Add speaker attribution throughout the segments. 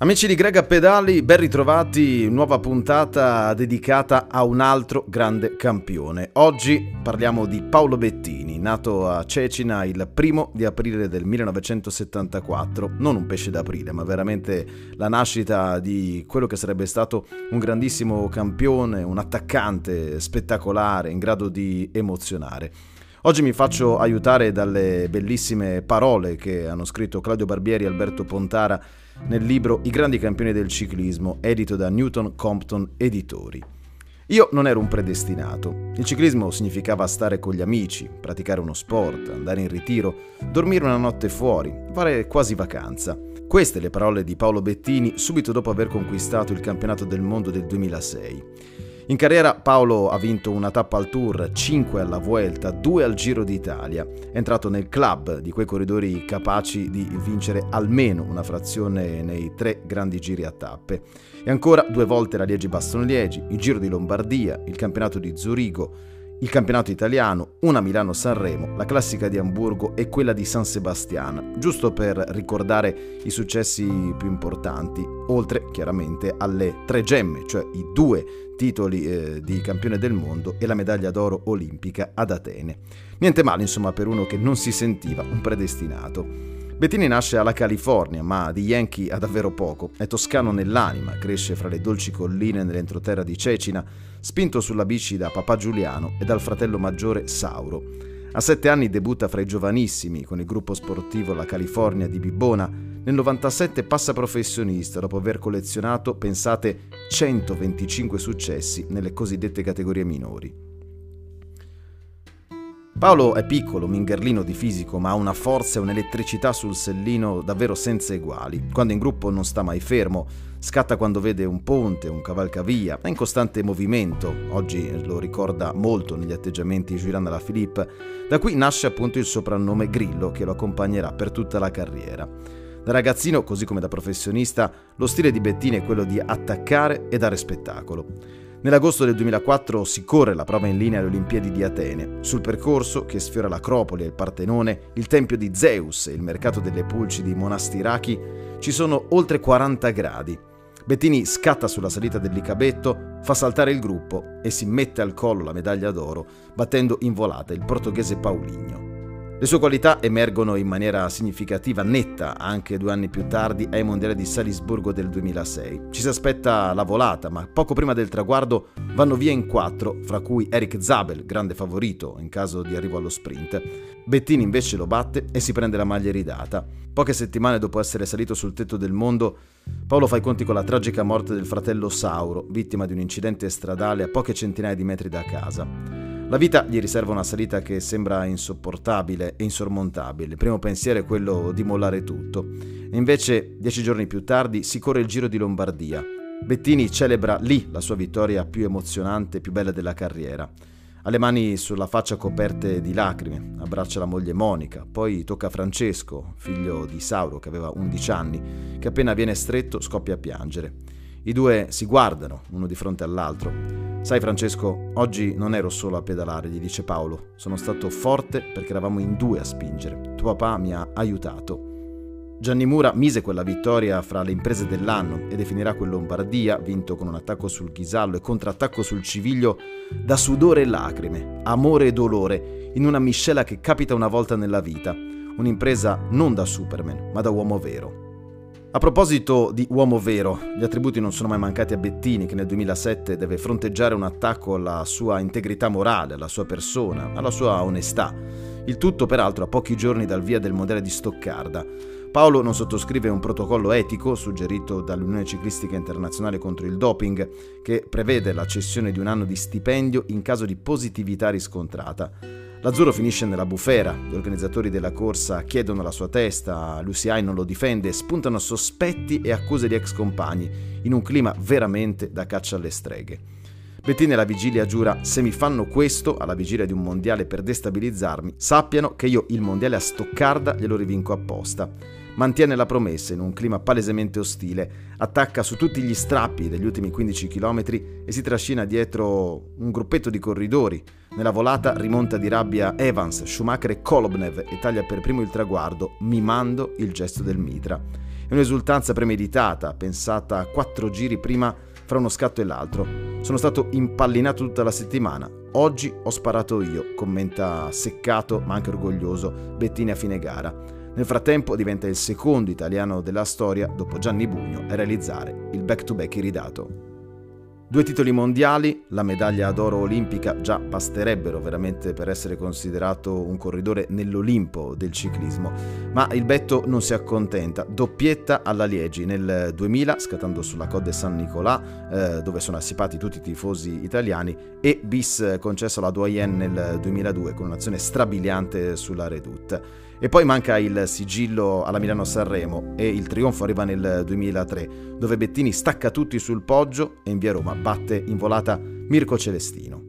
Speaker 1: Amici di Grega Pedali, ben ritrovati, nuova puntata dedicata a un altro grande campione. Oggi parliamo di Paolo Bettini, nato a Cecina il primo di aprile del 1974, non un pesce d'aprile, ma veramente la nascita di quello che sarebbe stato un grandissimo campione, un attaccante spettacolare, in grado di emozionare. Oggi mi faccio aiutare dalle bellissime parole che hanno scritto Claudio Barbieri e Alberto Pontara nel libro I grandi campioni del ciclismo, edito da Newton Compton Editori. Io non ero un predestinato. Il ciclismo significava stare con gli amici, praticare uno sport, andare in ritiro, dormire una notte fuori, fare quasi vacanza. Queste le parole di Paolo Bettini subito dopo aver conquistato il campionato del mondo del 2006. In carriera Paolo ha vinto una tappa al Tour, 5 alla Vuelta, 2 al Giro d'Italia. È entrato nel club di quei corridori capaci di vincere almeno una frazione nei tre grandi giri a tappe. E ancora due volte la Liegi-Bastogne-Liegi, il Giro di Lombardia, il campionato di Zurigo, il campionato italiano, una Milano-Sanremo, la classica di Amburgo e quella di San Sebastian, giusto per ricordare i successi più importanti, oltre chiaramente alle tre gemme, cioè i due titoli eh, di campione del mondo e la medaglia d'oro olimpica ad Atene. Niente male insomma per uno che non si sentiva un predestinato. Bettini nasce alla California, ma di Yankee ha davvero poco. È toscano nell'anima, cresce fra le dolci colline nell'entroterra di Cecina, spinto sulla bici da papà Giuliano e dal fratello maggiore Sauro. A sette anni debutta fra i giovanissimi con il gruppo sportivo La California di Bibbona. Nel 97 passa professionista dopo aver collezionato, pensate, 125 successi nelle cosiddette categorie minori. Paolo è piccolo, mingherlino di fisico, ma ha una forza e un'elettricità sul sellino davvero senza eguali. Quando in gruppo non sta mai fermo, scatta quando vede un ponte, un cavalcavia, è in costante movimento. Oggi lo ricorda molto negli atteggiamenti Julian alla Philippe. Da qui nasce appunto il soprannome Grillo che lo accompagnerà per tutta la carriera. Da ragazzino, così come da professionista, lo stile di Bettini è quello di attaccare e dare spettacolo. Nell'agosto del 2004 si corre la prova in linea alle Olimpiadi di Atene. Sul percorso, che sfiora l'Acropoli e il Partenone, il Tempio di Zeus e il mercato delle pulci di Monastiraki, ci sono oltre 40 gradi. Bettini scatta sulla salita dell'Icabetto, fa saltare il gruppo e si mette al collo la medaglia d'oro, battendo in volata il portoghese Paulinho. Le sue qualità emergono in maniera significativa, netta, anche due anni più tardi ai mondiali di Salisburgo del 2006. Ci si aspetta la volata, ma poco prima del traguardo vanno via in quattro, fra cui Eric Zabel, grande favorito in caso di arrivo allo sprint. Bettini invece lo batte e si prende la maglia ridata. Poche settimane dopo essere salito sul tetto del mondo, Paolo fa i conti con la tragica morte del fratello Sauro, vittima di un incidente stradale a poche centinaia di metri da casa. La vita gli riserva una salita che sembra insopportabile e insormontabile. Il primo pensiero è quello di mollare tutto. E invece, dieci giorni più tardi, si corre il Giro di Lombardia. Bettini celebra lì la sua vittoria più emozionante e più bella della carriera. Ha le mani sulla faccia coperte di lacrime, abbraccia la moglie Monica, poi tocca Francesco, figlio di Sauro che aveva 11 anni, che appena viene stretto scoppia a piangere. I due si guardano, uno di fronte all'altro. Sai Francesco, oggi non ero solo a pedalare, gli dice Paolo. Sono stato forte perché eravamo in due a spingere. Tuo papà mi ha aiutato. Gianni Mura mise quella vittoria fra le imprese dell'anno e definirà quel Lombardia, vinto con un attacco sul Ghisallo e contrattacco sul Civiglio, da sudore e lacrime, amore e dolore, in una miscela che capita una volta nella vita. Un'impresa non da Superman, ma da uomo vero. A proposito di uomo vero, gli attributi non sono mai mancati a Bettini che nel 2007 deve fronteggiare un attacco alla sua integrità morale, alla sua persona, alla sua onestà. Il tutto peraltro a pochi giorni dal via del mondiale di Stoccarda. Paolo non sottoscrive un protocollo etico suggerito dall'Unione Ciclistica Internazionale contro il doping che prevede la cessione di un anno di stipendio in caso di positività riscontrata. L'azzurro finisce nella bufera, gli organizzatori della corsa chiedono la sua testa, Luciai non lo difende, spuntano sospetti e accuse di ex compagni, in un clima veramente da caccia alle streghe. Bettini alla vigilia giura: Se mi fanno questo alla vigilia di un mondiale per destabilizzarmi, sappiano che io il mondiale a Stoccarda glielo rivinco apposta mantiene la promessa in un clima palesemente ostile, attacca su tutti gli strappi degli ultimi 15 km e si trascina dietro un gruppetto di corridori. Nella volata rimonta di rabbia Evans, Schumacher e Kolobnev e taglia per primo il traguardo, mimando il gesto del mitra. È un'esultanza premeditata, pensata quattro giri prima fra uno scatto e l'altro. Sono stato impallinato tutta la settimana. Oggi ho sparato io, commenta seccato ma anche orgoglioso Bettini a fine gara. Nel frattempo diventa il secondo italiano della storia, dopo Gianni Bugno, a realizzare il back-to-back iridato. Due titoli mondiali, la medaglia d'oro olimpica già basterebbero veramente per essere considerato un corridore nell'Olimpo del ciclismo, ma il Betto non si accontenta, doppietta alla Liegi nel 2000 scattando sulla Code San Nicolà eh, dove sono assipati tutti i tifosi italiani e bis concesso alla Doyen nel 2002 con un'azione strabiliante sulla Redoute. E poi manca il sigillo alla Milano-Sanremo e il trionfo arriva nel 2003, dove Bettini stacca tutti sul poggio e in via Roma batte in volata Mirko Celestino.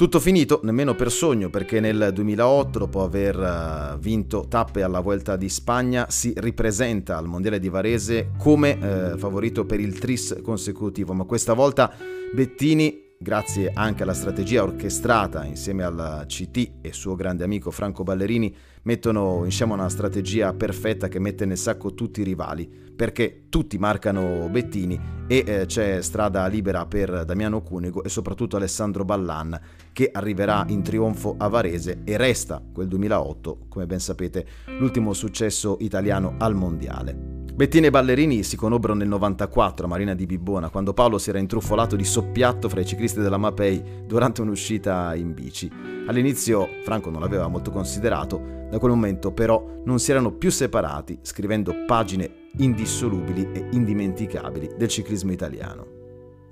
Speaker 1: Tutto finito, nemmeno per sogno, perché nel 2008, dopo aver eh, vinto tappe alla Vuelta di Spagna, si ripresenta al Mondiale di Varese come eh, favorito per il tris consecutivo, ma questa volta Bettini grazie anche alla strategia orchestrata insieme al CT e suo grande amico Franco Ballerini, mettono insieme una strategia perfetta che mette nel sacco tutti i rivali, perché tutti marcano Bettini e eh, c'è strada libera per Damiano Cunego e soprattutto Alessandro Ballan che arriverà in trionfo a Varese e resta quel 2008, come ben sapete, l'ultimo successo italiano al mondiale. Bettini e Ballerini si conobbero nel 94 a Marina di Bibbona, quando Paolo si era intruffolato di soppiatto fra i ciclisti della Mapei durante un'uscita in bici. All'inizio Franco non l'aveva molto considerato, da quel momento però non si erano più separati, scrivendo pagine indissolubili e indimenticabili del ciclismo italiano.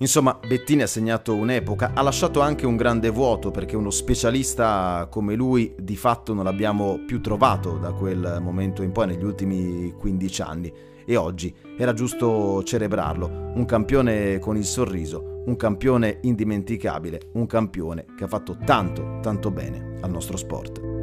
Speaker 1: Insomma, Bettini ha segnato un'epoca, ha lasciato anche un grande vuoto perché uno specialista come lui di fatto non l'abbiamo più trovato da quel momento in poi negli ultimi 15 anni e oggi era giusto celebrarlo, un campione con il sorriso, un campione indimenticabile, un campione che ha fatto tanto, tanto bene al nostro sport.